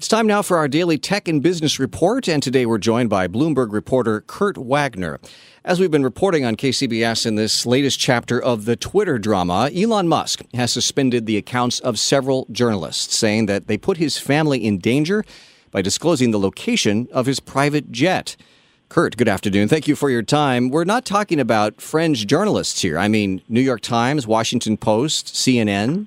It's time now for our daily tech and business report, and today we're joined by Bloomberg reporter Kurt Wagner. As we've been reporting on KCBS in this latest chapter of the Twitter drama, Elon Musk has suspended the accounts of several journalists, saying that they put his family in danger by disclosing the location of his private jet. Kurt, good afternoon. Thank you for your time. We're not talking about fringe journalists here. I mean, New York Times, Washington Post, CNN.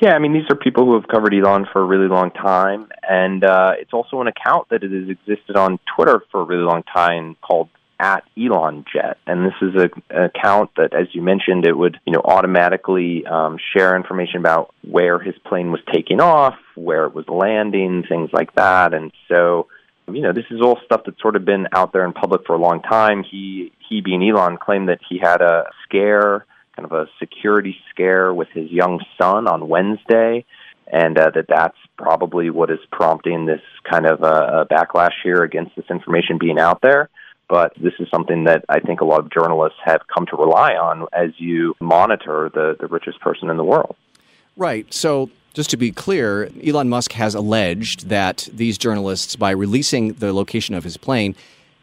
Yeah, I mean, these are people who have covered Elon for a really long time, and uh, it's also an account that it has existed on Twitter for a really long time called at Elon Jet, and this is a, an account that, as you mentioned, it would you know automatically um, share information about where his plane was taking off, where it was landing, things like that, and so you know this is all stuff that's sort of been out there in public for a long time. He he being Elon claimed that he had a scare kind of a security scare with his young son on Wednesday, and uh, that that's probably what is prompting this kind of uh, backlash here against this information being out there. But this is something that I think a lot of journalists have come to rely on as you monitor the, the richest person in the world. Right. So just to be clear, Elon Musk has alleged that these journalists, by releasing the location of his plane,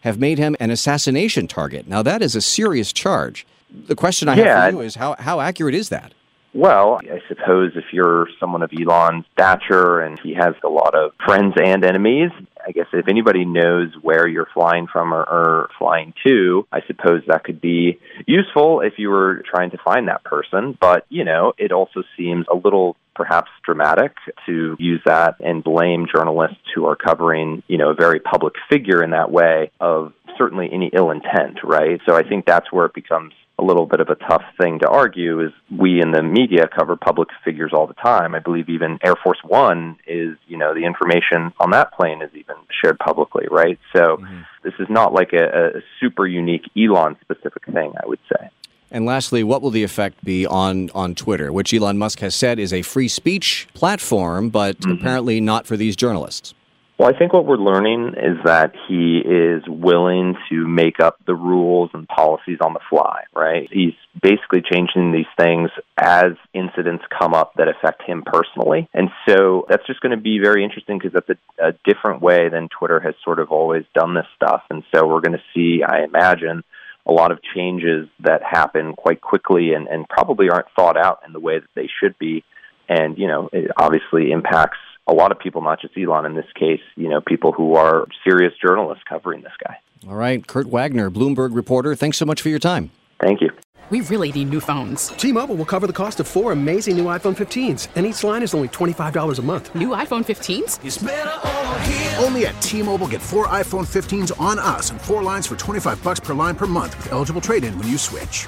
have made him an assassination target. Now, that is a serious charge. The question I Yeah. have for you is how, how accurate is that? Well, I suppose if you're someone of Elon's stature and he has a lot of friends and enemies, I guess if anybody knows where you're flying from or, or flying to, I suppose that could be useful if you were trying to find that person. But, you know, it also seems a little perhaps dramatic to use that and blame journalists who are covering, you know, a very public figure in that way of certainly any ill intent, right? So I think that's where it becomes a little bit of a tough thing to argue is we in the media cover public figures all the time. I believe even Air Force One is, you know, the information on that plane is even shared publicly, right? So mm-hmm. this is not like a, a super unique Elon specific thing, I would say. And lastly, what will the effect be on, on Twitter, which Elon Musk has said is a free speech platform, but mm-hmm. apparently not for these journalists? Well, I think what we're learning is that he is willing to make up the rules and policies on the fly, right? He's basically changing these things as incidents come up that affect him personally. And so that's just going to be very interesting because that's a, a different way than Twitter has sort of always done this stuff. And so we're going to see, I imagine, a lot of changes that happen quite quickly and, and probably aren't thought out in the way that they should be. And, you know, it obviously impacts a lot of people, not just Elon in this case, you know, people who are serious journalists covering this guy. All right, Kurt Wagner, Bloomberg reporter, thanks so much for your time. Thank you. We really need new phones. T-Mobile will cover the cost of four amazing new iPhone 15s, and each line is only $25 a month. New iPhone 15s? Only at T-Mobile get four iPhone 15s on us and four lines for 25 bucks per line per month with eligible trade-in when you switch.